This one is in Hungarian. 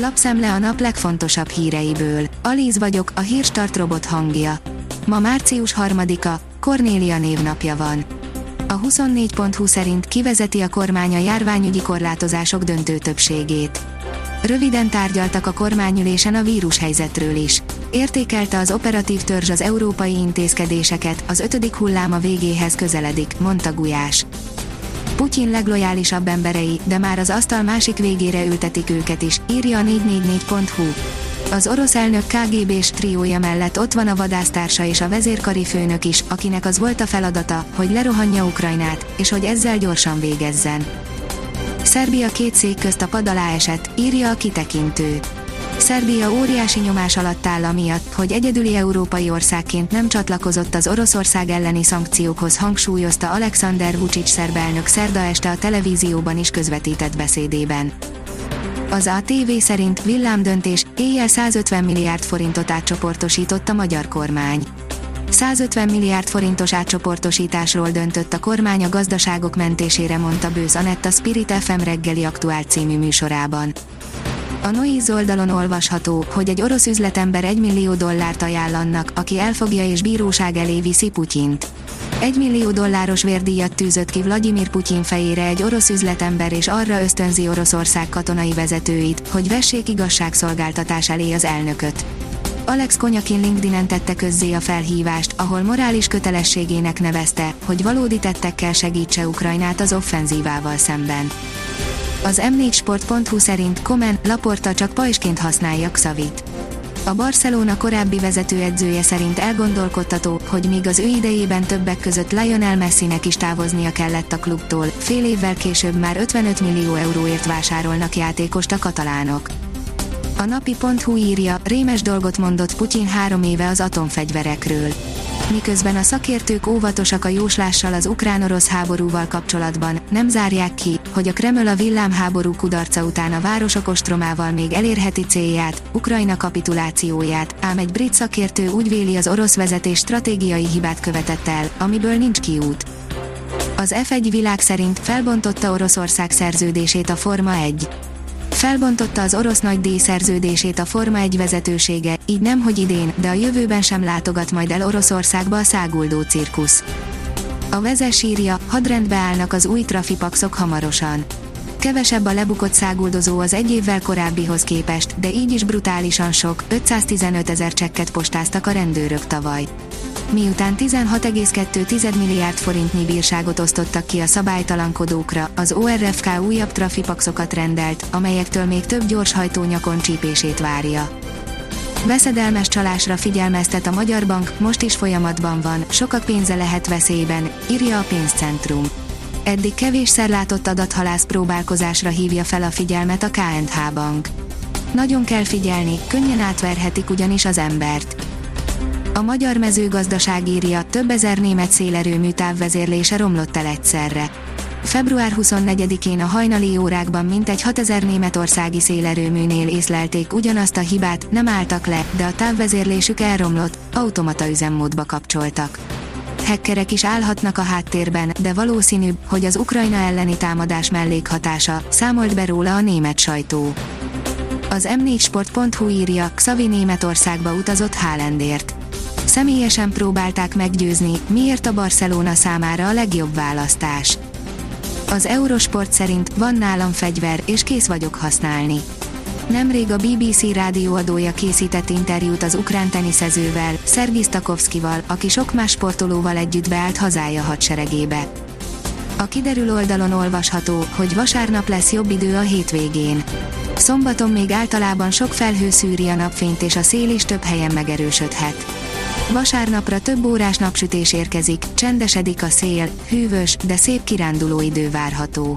Lapszemle a nap legfontosabb híreiből. Alíz vagyok, a hírstart robot hangja. Ma március 3-a, Kornélia névnapja van. A 24.20 szerint kivezeti a kormány a járványügyi korlátozások döntő többségét. Röviden tárgyaltak a kormányülésen a vírushelyzetről is. Értékelte az operatív törzs az európai intézkedéseket, az ötödik hullám a végéhez közeledik, mondta Gulyás. Putyin leglojálisabb emberei, de már az asztal másik végére ültetik őket is, írja a 444.hu. Az orosz elnök KGB-s triója mellett ott van a vadásztársa és a vezérkari főnök is, akinek az volt a feladata, hogy lerohanja Ukrajnát, és hogy ezzel gyorsan végezzen. Szerbia két szék közt a pad alá esett, írja a kitekintő. Szerbia óriási nyomás alatt áll amiatt, hogy egyedüli európai országként nem csatlakozott az Oroszország elleni szankciókhoz hangsúlyozta Alexander Vucic szerb elnök szerda este a televízióban is közvetített beszédében. Az ATV szerint villámdöntés, éjjel 150 milliárd forintot átcsoportosított a magyar kormány. 150 milliárd forintos átcsoportosításról döntött a kormány a gazdaságok mentésére, mondta Bőz Anetta Spirit FM reggeli aktuál című műsorában. A Noiz oldalon olvasható, hogy egy orosz üzletember 1 millió dollárt ajánl annak, aki elfogja és bíróság elé viszi Putyint. 1 millió dolláros vérdíjat tűzött ki Vladimir Putyin fejére egy orosz üzletember és arra ösztönzi Oroszország katonai vezetőit, hogy vessék igazságszolgáltatás elé az elnököt. Alex Konyakin LinkedIn-en tette közzé a felhívást, ahol morális kötelességének nevezte, hogy valódi tettekkel segítse Ukrajnát az offenzívával szemben. Az m4sport.hu szerint Komen, Laporta csak pajsként használja Xavit. A Barcelona korábbi vezetőedzője szerint elgondolkodtató, hogy míg az ő idejében többek között Lionel Messinek is távoznia kellett a klubtól, fél évvel később már 55 millió euróért vásárolnak játékost a katalánok. A napi.hu írja, rémes dolgot mondott Putyin három éve az atomfegyverekről. Miközben a szakértők óvatosak a jóslással az ukrán-orosz háborúval kapcsolatban, nem zárják ki, hogy a Kreml a villámháború kudarca után a városok ostromával még elérheti célját, Ukrajna kapitulációját, ám egy brit szakértő úgy véli az orosz vezetés stratégiai hibát követett el, amiből nincs kiút. Az F1 világ szerint felbontotta Oroszország szerződését a Forma 1 felbontotta az orosz nagy díj szerződését a Forma 1 vezetősége, így nem hogy idén, de a jövőben sem látogat majd el Oroszországba a száguldó cirkusz. A vezes írja, hadrendbe állnak az új trafipaxok hamarosan. Kevesebb a lebukott száguldozó az egy évvel korábbihoz képest, de így is brutálisan sok, 515 ezer csekket postáztak a rendőrök tavaly miután 16,2 milliárd forintnyi bírságot osztottak ki a szabálytalankodókra, az ORFK újabb trafipaxokat rendelt, amelyektől még több gyorshajtó nyakon csípését várja. Veszedelmes csalásra figyelmeztet a Magyar Bank, most is folyamatban van, sokak pénze lehet veszélyben, írja a pénzcentrum. Eddig kevésszer látott adathalász próbálkozásra hívja fel a figyelmet a KNH Bank. Nagyon kell figyelni, könnyen átverhetik ugyanis az embert a magyar mezőgazdaság írja, több ezer német szélerőmű távvezérlése romlott el egyszerre. Február 24-én a hajnali órákban mintegy 6000 németországi szélerőműnél észlelték ugyanazt a hibát, nem álltak le, de a távvezérlésük elromlott, automata üzemmódba kapcsoltak. Hekkerek is állhatnak a háttérben, de valószínűbb, hogy az Ukrajna elleni támadás mellékhatása, számolt be róla a német sajtó. Az m4sport.hu írja, Xavi Németországba utazott Haalandért Személyesen próbálták meggyőzni, miért a Barcelona számára a legjobb választás. Az Eurosport szerint van nálam fegyver, és kész vagyok használni. Nemrég a BBC rádióadója készített interjút az ukrán teniszezővel, Szergi Stakovskival, aki sok más sportolóval együtt beállt hazája hadseregébe. A kiderül oldalon olvasható, hogy vasárnap lesz jobb idő a hétvégén. Szombaton még általában sok felhő szűri a napfényt és a szél is több helyen megerősödhet. Vasárnapra több órás napsütés érkezik, csendesedik a szél, hűvös, de szép kiránduló idő várható.